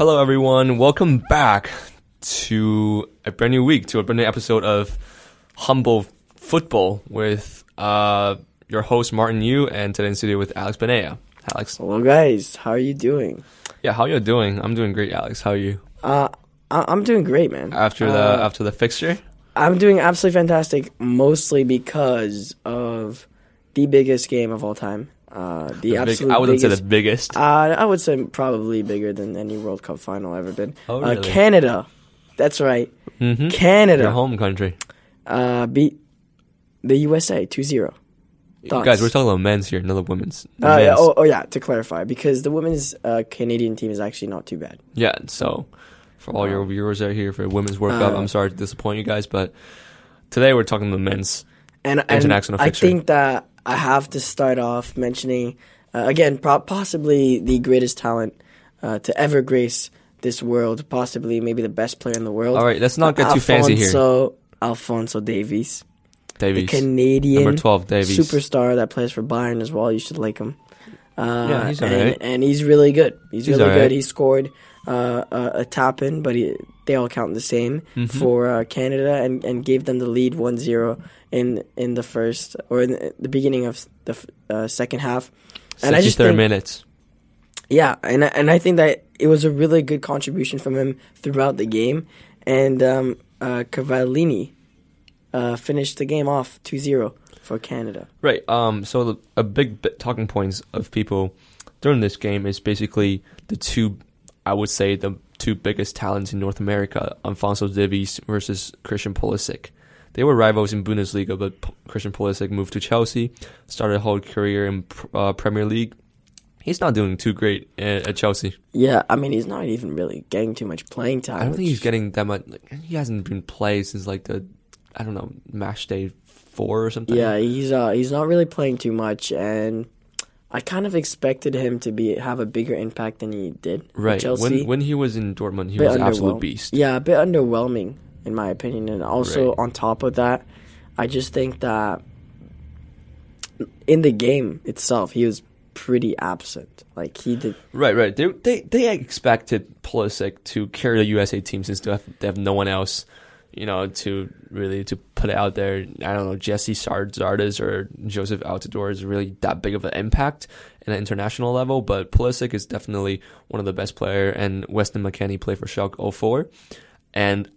Hello, everyone. Welcome back to a brand new week, to a brand new episode of Humble Football with uh, your host Martin Yu, and today in studio with Alex Benea. Alex, Hello, guys. How are you doing? yeah, how are you doing? I'm doing great, Alex. How are you? Uh, I- I'm doing great, man. After the Uh, after the fixture, I'm doing absolutely fantastic, mostly because of the biggest game of all time. Uh, the, The big- I wouldn't biggest. say the biggest. uh, I would say probably bigger than any World Cup final ever been. Oh, uh, really? Canada. That's right. mm-hmm. Canada Your home country. uh, beat the USA 2-0. Thoughts? Guys, we're talking about men's here, not the women's. The Uh, yeah, oh, oh yeah, to clarify, because the women's uh, Canadian team is actually not too bad. Yeah, so for all your viewers out here for Women's World Cup, Uh, I'm sorry to disappoint you guys, but today we're talking the men's. And, and I think that I have to start off mentioning uh, again, pro- possibly the greatest talent uh, to ever grace this world, possibly maybe the best player in the world. All right, let's not get too fancy here. Alfonso Alfonso Davies, Davies, the Canadian number 12, Davies. superstar that plays for Bayern as well. You should like him. Uh, Yeah, he's and, alright. and he's really good. He's, He's really good. He scored uh, a, a tap in, but he, they all count the same Mm-hmm. for uh, Canada and, and gave them the lead 1-0 in in the first or in the, beginning of the uh, second half. And I just 63 think, minutes. yeah, and I- and I think that it was a really good contribution from him throughout the game. And um, uh, Cavallini uh, finished the game off 2-0 for Canada. Right. Um. So the, a big talking points of people during this game is basically the two, I would say the two biggest talents in North America: Alfonso Davies versus Christian Pulisic. They were rivals in Bundesliga, but P- Christian Pulisic moved to Chelsea, started a whole career in pr- uh, Premier League. He's not doing too great at, at Chelsea. Yeah, I mean he's not even really getting too much playing time. I don't think he's getting that much. Like, he hasn't been played since like the, I don't know, match day four or something. Yeah, he's uh he's not really playing too much, and I kind of expected him to be have a bigger impact than he did. Right. Chelsea. When when he was in Dortmund, he was an absolute beast. Yeah, a bit underwhelming in my opinion, and also Right. on top of that, I just think that in the game itself, he was pretty absent. Like he did. Right, right. They they they expected Pulisic to carry the USA team since they have, they have no one else, you know, to really to put it out there. I don't know, Gyasi Sard- Zardes or Joseph Altidore is really that big of an impact in an international level, but Pulisic is definitely one of the best player. And Weston McKennie played for Schalke 04, and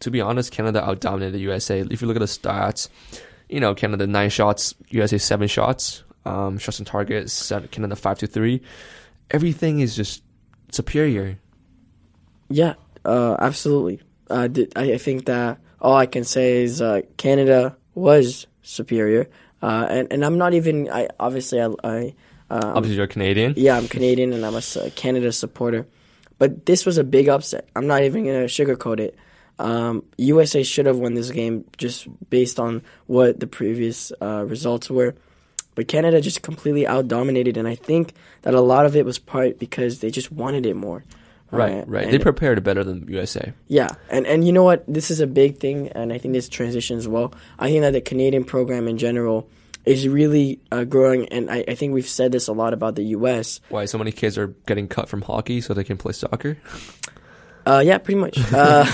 to be honest, Canada outdominated the USA. If you look at the stats, you know, Canada nine shots, USA seven shots. Um, shots on target, seven, Canada five to three. Everything is just superior. Yeah, uh, absolutely. Uh, did, I, I think that all I can say is uh, Canada was superior, uh, and and I'm not even. I obviously I. I um, Obviously, you're Canadian. yeah, I'm Canadian and I'm a Canada supporter. But this was a big upset. I'm not even going to sugarcoat it. Um, USA should have won this game just based on what the previous uh, results were. But Canada just completely out dominated, and I think that a lot of it was part because they just wanted it more. Right, Uh, right. They prepared better than USA. yeah, and and you know what? This is a big thing, and I think this transition as well. I think that the Canadian program in general is really uh, growing, and I, I think we've said this a lot about the U.S. Why so many kids are getting cut from hockey so they can play soccer? Uh, yeah, pretty much. Uh,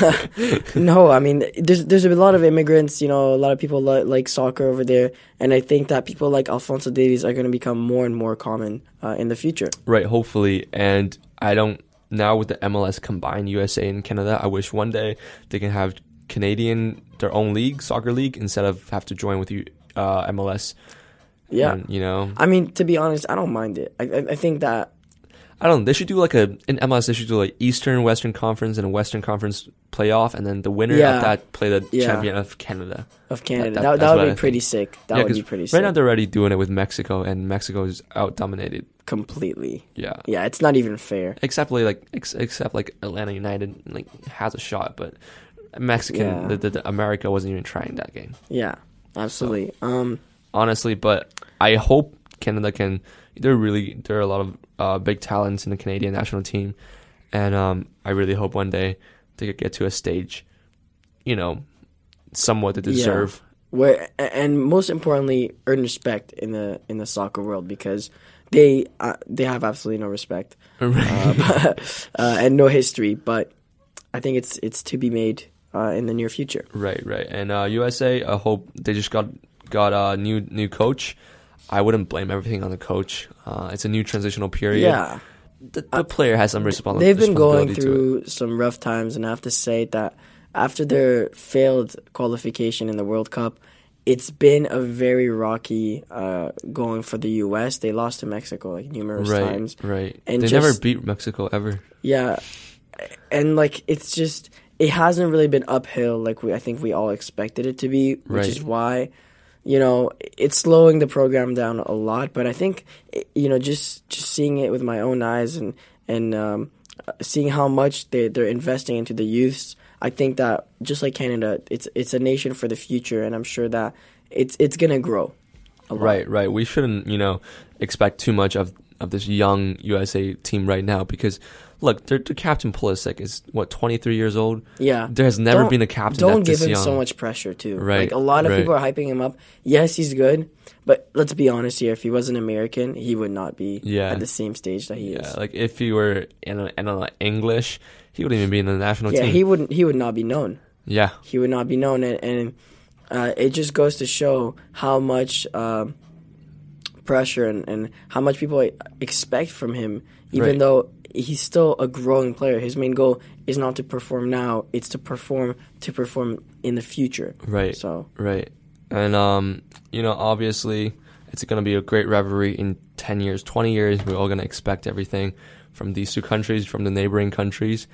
no, I mean, there's there's a lot of immigrants. You know, a lot of people li- like soccer over there, and I think that people like Alfonso Davies are going to become more and more common uh, in the future. Right, hopefully. And I don't now with the MLS combined USA and Canada. I wish one day they can have Canadian their own league, soccer league, instead of have to join with you uh, MLS. Yeah, And, you know, I mean, to be honest, I don't mind it. I I, I think that I don't know. They should do like a in MLS. They should do like Eastern Western Conference and a Western Conference playoff, and then the winner Yeah. of that play the Yeah. champion of Canada. of Canada, that- that, that, what would be pretty sick. That Yeah, would be pretty right sick. now they're already doing it with Mexico, and Mexico is out dominated. completely. Yeah, Yeah, it's not even fair. except like ex- except like Atlanta United like has a shot, but Mexican the, the, the America wasn't even trying that game Yeah, absolutely. Um, honestly. But I hope Canada can. There really there are a lot of uh, big talents in the Canadian national team, and um, I really hope one day they could get to a stage, you know, somewhat to Yeah. deserve. where and most importantly, earn respect in the in the soccer world because they uh, they have absolutely no respect uh, but, uh, and no history. But I think it's it's to be made uh, in the near future. Right, right. And uh, USA, I hope they just got got a new new coach. I wouldn't blame everything on the coach. Uh, it's a new transitional period. Yeah, the, the player has some responsibility. they've been going responsibility to it. through some rough times, and I have to say that after their failed qualification in the World Cup, it's been a very rocky uh, going for the U.S. They lost to Mexico like numerous right, times. right. And they never beat Mexico ever. Yeah, and like it's just it hasn't really been uphill like we I think we all expected it to be, which Right. is why you know it's slowing the program down a lot. But I think you know just just seeing it with my own eyes and and um, seeing how much they they're investing into the youths, I think that just like Canada, it's it's a nation for the future, and I'm sure that it's it's gonna grow. Right, right. We shouldn't, you know, expect too much of of this young USA team right now because look, their, their captain Pulisic is what 23 years old. Yeah. There has never Don't- been a captain Don't give him young. so much pressure too. Right, Like a lot of right. people are hyping him up. Yes, he's good, but let's be honest here. If he was an American, he would not be Yeah. at the same stage that he Yeah, is. like if he were in, a, in a English, he wouldn't even be in the national yeah, team. he wouldn't. He would not be known. yeah, He would not be known, and, and uh, it just goes to show how much um, pressure and, and how much people expect from him. Even Right. though he's still a growing player, his main goal is not to perform now; it's to perform to perform in the future. right. So Right. And um, you know, obviously it's gonna be a great rivalry in ten years, twenty years. We're all gonna expect everything from these two countries, from the neighboring countries.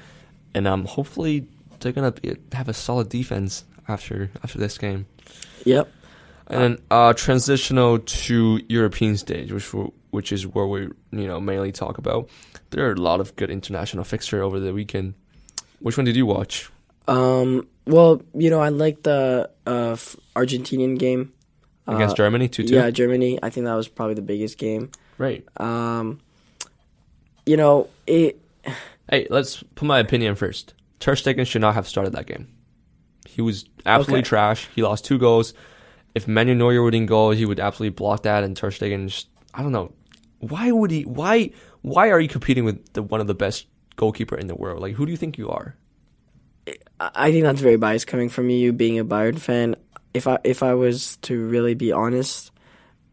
And um hopefully they're gonna have a solid defense after after this game. yep. And then uh transitional to European stage, which which is where we you know mainly talk about. There are a lot of good international fixture over the weekend. Which one did you watch? Um, well, you know, I like the uh, Argentinian game Against Uh, Germany, two two. Yeah, Germany. I think that was probably the biggest game. Right. Um, you know, it. Hey, let's put my opinion first. Ter Stegen should not have started that game. He was absolutely Okay. trash. He lost two goals. If Manuel Neuer wouldn't go, he would absolutely block that. And Ter Stegen, just, I don't know, why would he? Why? Why are you competing with the one of the best goalkeeper in the world? Like, who do you think you are? I think that's very biased coming from you, being a Bayern fan. If I if I was to really be honest,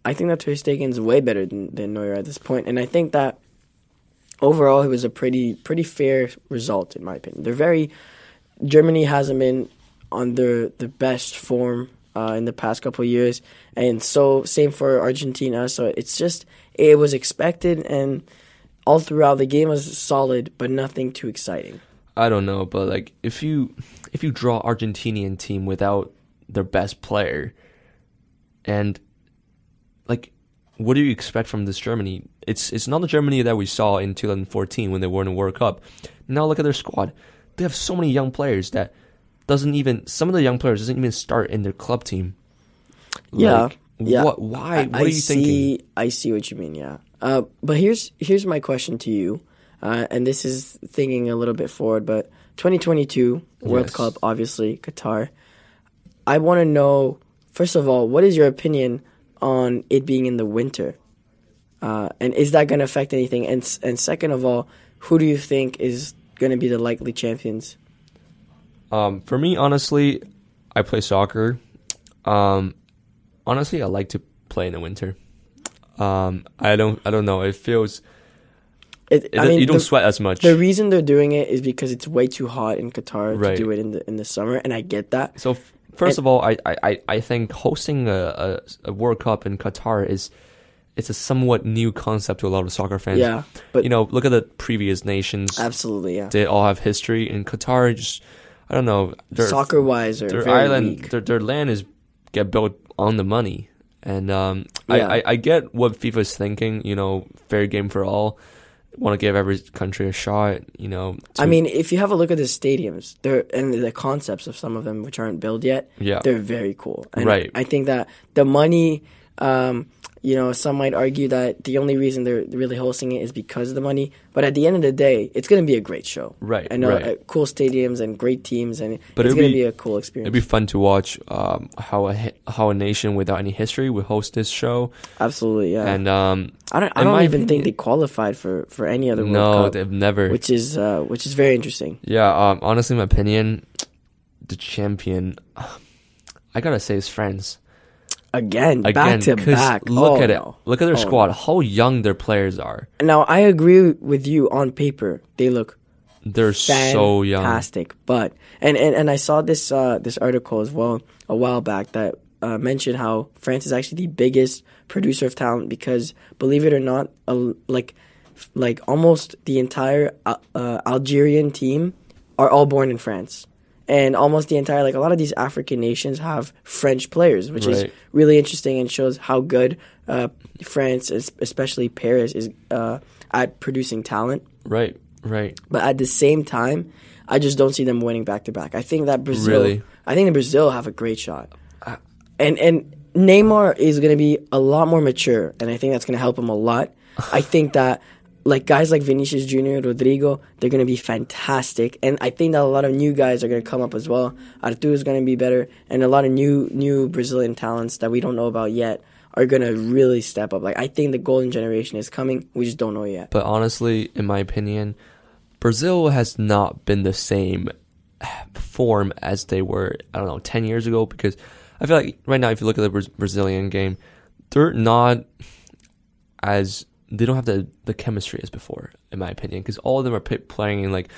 I think that Ter Stegen's way better than, than Neuer at this point, and I think that overall it was a pretty pretty fair result in my opinion. They're very Germany hasn't been on the best form uh, in the past couple years, and so same for Argentina. So it's just it was expected, and all throughout the game was solid, but nothing too exciting. I don't know, but like if you if you draw Argentinian team without their best player, and like what do you expect from this Germany? It's it's not the Germany that we saw in 2014 when they won the World Cup. Now look at their squad; they have so many young players that doesn't even some of the young players doesn't even start in their club team. Yeah, Like, yeah. What? Why? I, what are you see, thinking? I see what you mean. Yeah. Uh, but here's here's my question to you, uh, and this is thinking a little bit forward. But 2022 World Yes. Cup, obviously Qatar. I want to know first of all, what is your opinion on it being in the winter, uh, and is that going to affect anything? And and second of all, who do you think is going to be the likely champions? Um, for me, honestly, I play soccer. Um, honestly, I like to play in the winter. Um, I don't, I don't know. It feels It, it, I mean, you don't the- sweat as much. The reason they're doing it is because it's way too hot in Qatar Right. to do it in the in the summer, and I get that. so f- first of all, I, I, I- think hosting a, a, a World Cup in Qatar is it's a somewhat new concept to a lot of soccer fans. Yeah, but you know, look at the previous nations. absolutely, yeah. They all have history. In Qatar, just I don't know. Their, Soccer wise, their island, weak. their their land is get built on the money, and um, Yeah. I, I I get what FIFA's thinking. You know, fair game for all. Want to give every country a shot. You know, I mean, if you have a look at the stadiums, they're and the concepts of some of them, which aren't built yet, yeah, they're very cool. And Right. I think that the money, um, You know, some might argue that the only reason they're really hosting it is because of the money. But at the end of the day, it's going to be a great show. Right, I know right. uh, cool stadiums and great teams, and But it's going to be- a cool experience. It'd be fun to watch um, how a how a nation without any history would host this show, Absolutely, yeah. and um, I don't. I don't even think they qualified for for any other World no, Cup, they've never. which is uh, which is very interesting. Yeah, um, honestly, my opinion, the champion, I gotta say, is France. Again, Again, back to back. Look Oh, at it. Look at their Oh, squad. no. How young their players are. Now I agree with you on paper. They look They're so young. fantastic. But and, and, and I saw this uh, this article as well a while back that uh, mentioned how France is actually the biggest producer of talent because believe it or not, uh, like like almost the entire uh, uh, Algerian team are all born in France. And almost the entire, like a lot of these African nations have French players, which is really interesting and shows how good uh, France, especially Paris, is uh, at producing talent. Right, right. But at the same time, I just don't see them winning back to back. I think that Brazil, Really? I think that Brazil have a great shot, and and Neymar is going to be a lot more mature, and I think that's going to help him a lot. I think that like guys like Vinicius Junior, Rodrygo, they're to be fantastic, and I think that a lot of new guys are to come up as well. Arthur is to be better, and a lot of new new Brazilian talents that we don't know about yet are to really step up. Like I think the golden generation is coming. We just don't know yet. But honestly, in my opinion, Brazil has not been the same form as they were, I don't know, 10 years ago because I feel like right now, if you look at the Braz- Brazilian game, they're not as, they don't have the, the chemistry as before, in my opinion, because all of them are p- playing in like,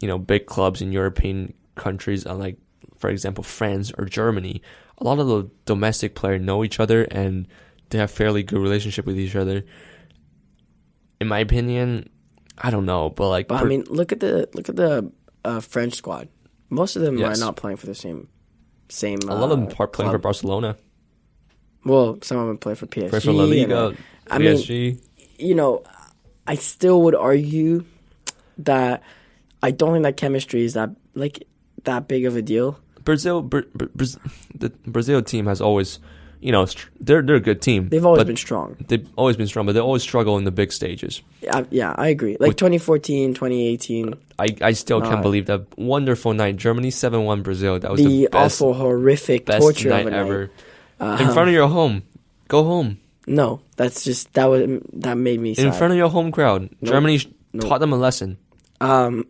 you know, big clubs in European countries, unlike, for example, France or Germany. A lot of the domestic players know each other and they have fairly good relationship with each other. In my opinion, I don't know, but like, But I mean, look at the look at the uh, French squad. Most of them Yes. are not playing for the same same. a lot of them uh, are playing for. Barcelona, Well, some of them play for PSG. play for La and, Liga, uh, I mean, PSG. You know, I still would argue that I don't think that chemistry is that like that big of a deal. Brazil, Bra- Bra- Braz- the Brazil team has always, you know, str- they're they're a good team. They've always been strong. They've always been strong, but they always struggle in the big stages. Yeah, yeah, I agree. Like With- 2014, 2018, I, I still No, can't believe that wonderful night. Germany seven one Brazil. That was the, the best awful, horrific best torture night of a ever. night. Uh, in front of your home, go home. No, that's just that was that made me sad. In front of your home crowd, Nope. Germany Nope. taught them a lesson. Um,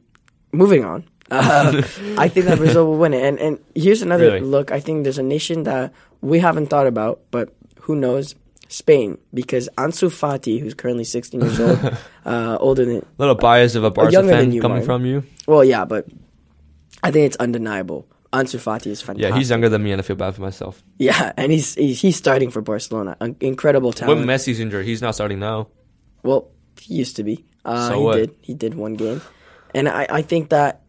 moving on. Uh, I think that Brazil will win it. And and here's another Really? look. I think there's a nation that we haven't thought about, but who knows? Spain, because Ansu Fati, who's currently 16 years old, uh, older than a little bias of a Barca fan you, coming Martin. from you. well, yeah, but I think it's undeniable. Ansu Fati is fantastic. Yeah, he's younger than me, and I feel bad for myself. Yeah, and he's he's, he's starting for Barcelona. An incredible talent. When Messi's injured, he's not starting now. Well, he used to be. Uh, So he what? did. He did one game, and I, I think that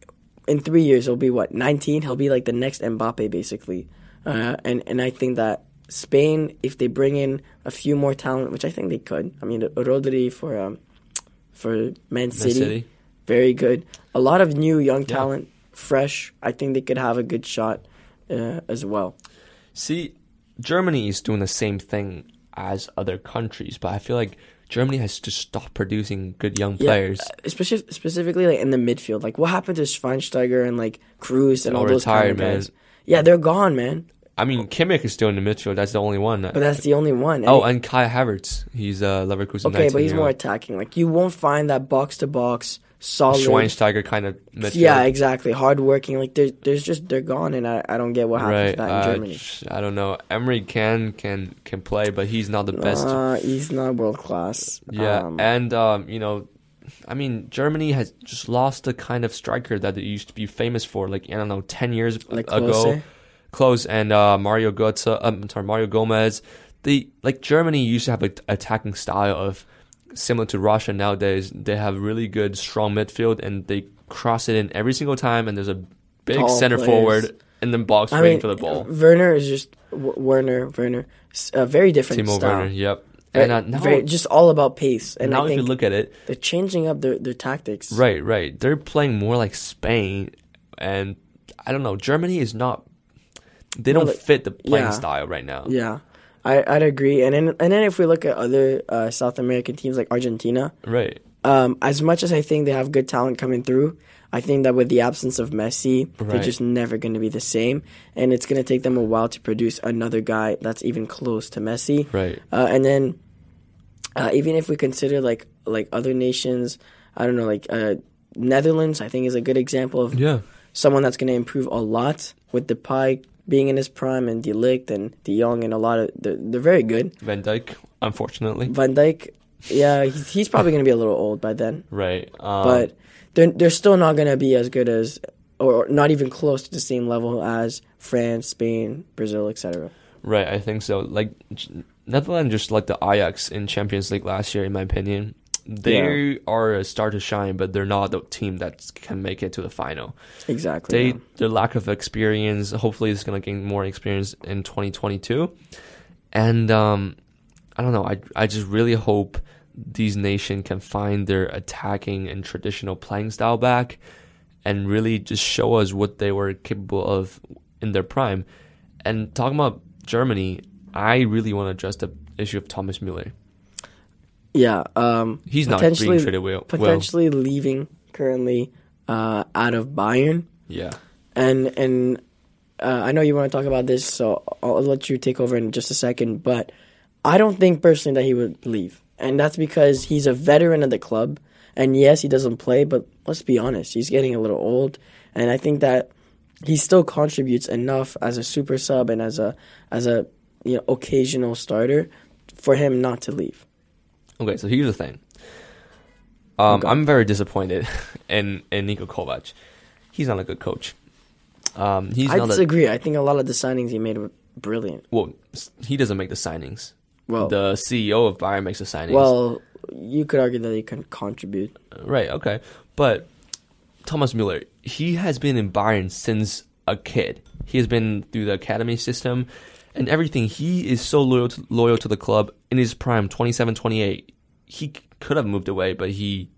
in three years he'll be what nineteen. He'll be like the next Mbappe, basically. Uh, and and I think that Spain, if they bring in a few more talent, which I think they could. I mean, Rodri for um, for Man City, City. very good. A lot of new young Yeah. Fresh. I think they could have a good shot uh, as well. See, Germany is doing the same thing as other countries, but I feel like Germany has to stop producing good young players. especially specifically like in the midfield. Like what happened to Schweinsteiger and like Kroos and all all those kind of retired, man. guys? Yeah, they're gone, man. I mean, Kimmich is still in the midfield. That's the only one. But that's the only one. oh, And- and Kai Havertz. He's uh, Leverkusen. okay, but he's more attacking. Like you won't find that box to box solid. Schweinsteiger kind of midfield. Yeah, exactly. Hard working. Like there's there's just they're gone, and I, I don't get what happened right. to that in uh, Germany. I don't know. Emre can can can play, but he's not the best. Uh, he's not world class. Yeah, Um, and um, you know, I mean, Germany has just lost the kind of striker that they used to be famous for. Like I don't know, ten years like ago, Klose. close and uh, Mario Götze. Um, sorry, Mario Gomez. The like Germany used to have an attacking style of similar to Russia nowadays. They have really good strong midfield and they cross it in every single time. And there's a big Tall center players. forward in the box I waiting mean, for the ball. Werner is just W- Werner. Werner, very different Timo style. Werner. Yep. And uh, now, very, just all about pace. And now if you look at it, they're changing up their, their tactics. Right, right. They're playing more like Spain, and I don't know. Germany is not. They No, don't like- fit the playing yeah. style right now. Yeah. I, I'd agree. And then and then if we look at other uh, South American teams like Argentina, Right. um, as much as I think they have good talent coming through, I think that with the absence of Messi, they're just never going to be the same, and it's going to take them a while to produce another guy that's even close to Messi. Right. Uh, and then, uh, even if we consider like like other nations, I don't know, like uh, Netherlands, I think is a good example of Yeah. someone that's going to improve a lot with Depay being in his prime and De Ligt and De Jong and a lot of they're, they're very good. Van Dijk, unfortunately. Van Dijk, yeah, he's, he's probably going to be a little old by then, Right. Um, but they're they're still not going to be as good as or not even close to the same level as France, Spain, Brazil, etc. Right, I think so. Like Netherlands, just like the Ajax in Champions League last year, in my opinion, they are a star to shine, but they're not the team that can make it to the final. Exactly. They yeah. their lack of experience. Hopefully, is going to gain more experience in 2022, and um, I don't know. I I just really hope these nations can find their attacking and traditional playing style back, and really just show us what they were capable of in their prime. And talking about Germany, I really want to address the issue of Thomas Müller. Yeah, um, He's not being treated well. well. potentially leaving currently uh, out of Bayern. Yeah. and and uh, I know you want to talk about this, so I'll, I'll let you take over in just a second. But I don't think personally that he would leave, and that's because he's a veteran of the club. And yes, he doesn't play, but let's be honest, he's getting a little old, and I think that he still contributes enough as a super sub and as a as a you know occasional starter for him not to leave. Okay, so here's the thing. Um, Okay. I'm very disappointed in in Niko Kovac. He's not a good coach. Um, he's I not a, disagree. I think a lot of the signings he made were brilliant. well. He doesn't make the signings. Well, the CEO of Bayern makes the signings. well, you could argue that he can contribute. right, okay, but Thomas Müller, he has been in Bayern since a kid. He has been through the academy system and everything. He is so loyal to, loyal to the club in his prime, 27, 28. He could have moved away, but he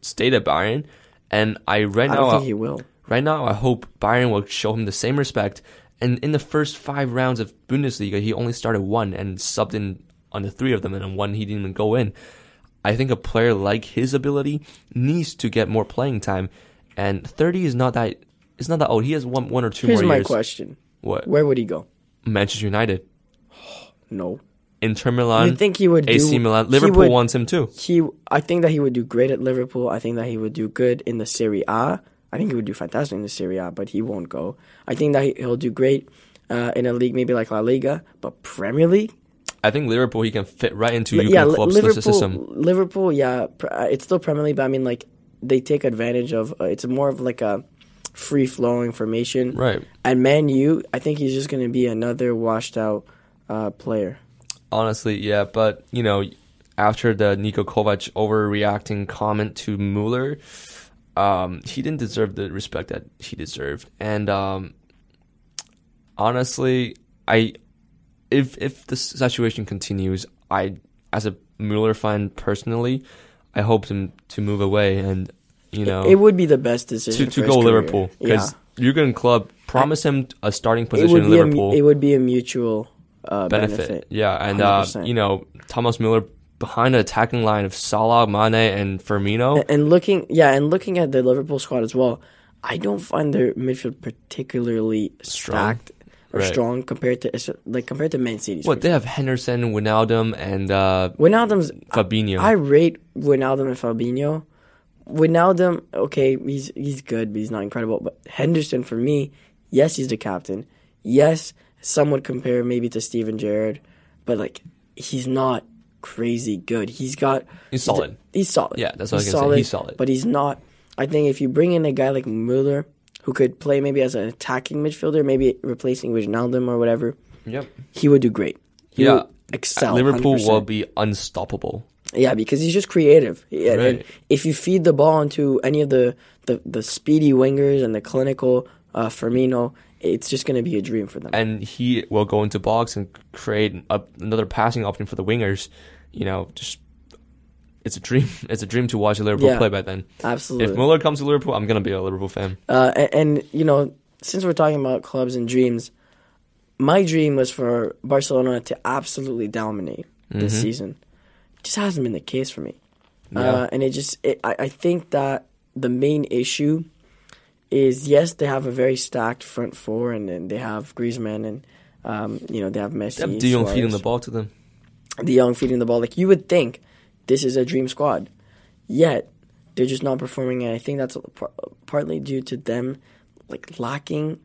stayed at Bayern. And I right I now don't think he will. Right now, I hope Bayern will show him the same respect. And in the first five rounds of Bundesliga, he only started one and subbed in on the three of them, and on one he didn't even go in. I think a player like his ability needs to get more playing time, and 30 is not that it's not that old. He has one one or two Here's more my years. question: What Where would he go? Manchester United, No. Inter Milan, you think he would AC do? Milan, Liverpool would- wants him too. He, I think that he would do great at Liverpool. I think that he would do good in the Serie A. I think he would do fantastic in the Serie A, but he won't go. I think that he- he'll do great uh, in a league maybe like La Liga, but Premier League. I think Liverpool he can fit right into Jurgen yeah, Klopp's Liverpool. system. Liverpool, yeah, uh, it's still Premier League, but I mean, like they take advantage of. Uh, it's more of like a free flowing formation. Right. And Man U, I think he's just going to be another washed out uh, player. Honestly, yeah, but you know, after the Niko Kovac overreacting comment to Mueller, um, he didn't deserve the respect that he deserved. And um, honestly, I if if the situation continues, I as a Mueller fan personally, I hope him to move away and you know It would be the best decision to for go career. Liverpool Yeah. because Jurgen Klopp promised him a starting position in Liverpool A, it would be a mutual uh, benefit. benefit. Yeah, and uh, you know Thomas Mueller behind an attacking line of Salah, Mane, and Firmino. A- And looking, yeah, and looking at the Liverpool squad as well, I don't find their midfield particularly Strong. stacked or Right. strong compared to like compared to Man City's. What they have Henderson, Wijnaldum, and uh, Wijnaldum's Fabinho. I rate Wijnaldum and Fabinho. Wijnaldum, okay, he's he's good, but he's not incredible. But Henderson, for me, yes, he's the captain. Yes, some would compare maybe to Steven Gerrard, but like he's not crazy good. He's got He's solid. He's solid. Yeah, that's what I he's was gonna say. He's solid. but he's not. I think if you bring in a guy like Mueller, who could play maybe as an attacking midfielder, maybe replacing Wijnaldum or whatever, yep. he would do great. He Yeah. would excel. Liverpool 100%. will be unstoppable. Yeah, because he's just creative. Yeah, and Right. if you feed the ball into any of the, the, the speedy wingers and the clinical uh, Firmino, it's just going to be a dream for them. And he will go into box and create a, another passing option for the wingers. You know, just it's a dream. It's a dream to watch Liverpool Yeah. play by then. Absolutely. If Muller comes to Liverpool, I'm gonna be a Liverpool fan. Uh, and, and you know, since we're talking about clubs and dreams, my dream was for Barcelona to absolutely dominate this Mhm. season. It just hasn't been the case for me. Yeah. Uh, and it just, it, I, I think that the main issue is yes, they have a very stacked front four, and then they have Griezmann, and um, you know they have Messi. They have De Jong Suarez, feeding the ball to them. De Jong feeding the ball. Like you would think, this is a dream squad, yet they're just not performing, and I think that's par- partly due to them like lacking.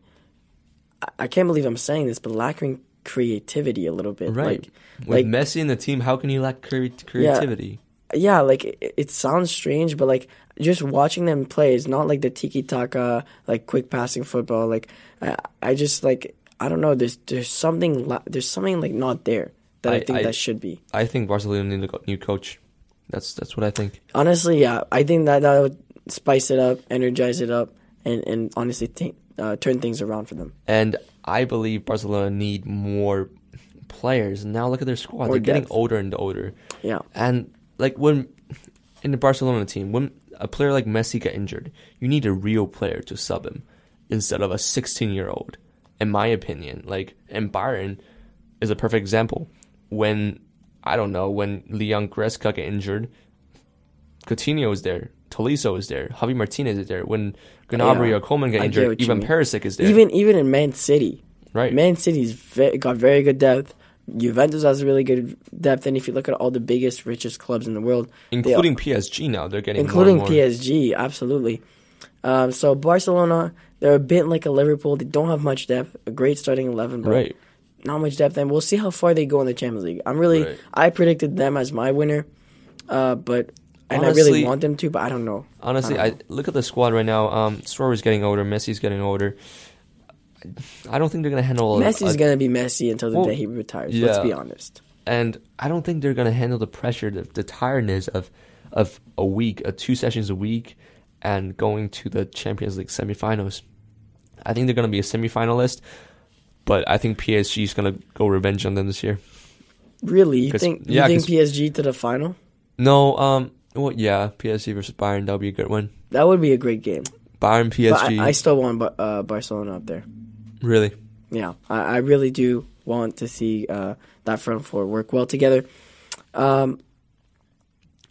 I- I can't believe I'm saying this, but lacking creativity a little bit. Right. Like, With like Messi in the team, how can you lack crea- creativity? yeah, like it, it sounds strange, but like just watching them play is not like the tiki taka, like quick passing football. Like I, I just like I don't know. There's there's something la- there's something like not there that I, I- think I- that should be. I think Barcelona need a new coach. That's that's what I think. Honestly, yeah, I think that that would spice it up, energize it up, and and honestly think, uh, turn things around for them. And I believe Barcelona need more players. Now look at their squad; More they're getting older and older. Yeah, And like when in the Barcelona team, when a player like Messi get injured, you need a real player to sub him instead of a 16 year old. In my opinion, like and Bayern is a perfect example. When I don't know when Leon Goretzka get injured, Coutinho is there, Tolisso is there, Javi Martinez is there. When Gnabry oh, Yeah, or Coman get I injured, even. Perisic is there. even even in Man City, right. Man City's ve- got very good depth. Juventus has a really good depth, and if you look at all the biggest, richest clubs in the world, including PSG now, they're getting including more more. PSG, absolutely. Um, so Barcelona, they're a bit like a Liverpool. They don't have much depth. A great starting eleven, but Right. not much depth. And we'll see how far they go in the Champions League. I'm really, Right. I predicted them as my winner, uh, but and I really want them to, but I don't know. Honestly, I I, don't look at the squad right now. Um, Suarez getting older, Messi's getting older. I don't think they're gonna handle. a- Messi's a- gonna be messy until the Well, day he retires. Let's be honest. and I don't think they're gonna handle the pressure, the, the tiredness of of a week, uh, two sessions a week, and going to the Champions League semifinals. I think they're gonna be a semifinalist, but I think PSG is gonna go revenge on them this year. Really, You think yeah, you think 'cause- PSG to the final? No, um, well, yeah, PSG versus Bayern, that'll be a good one. That would be a great game. Bayern, PSG, I, I still want uh, Barcelona up there. Really. Yeah, I, I really do want to see uh, that front four work well together. Um,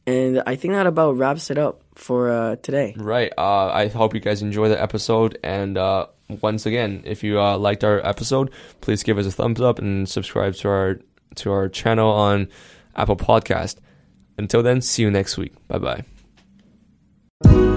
and I think that about wraps it up for uh, today. Right. Uh, I hope you guys enjoy the episode. And uh, once again, if you uh, liked our episode, please give us a thumbs up and subscribe to our to our channel on Apple Podcast. Until then, see you next week. Bye bye.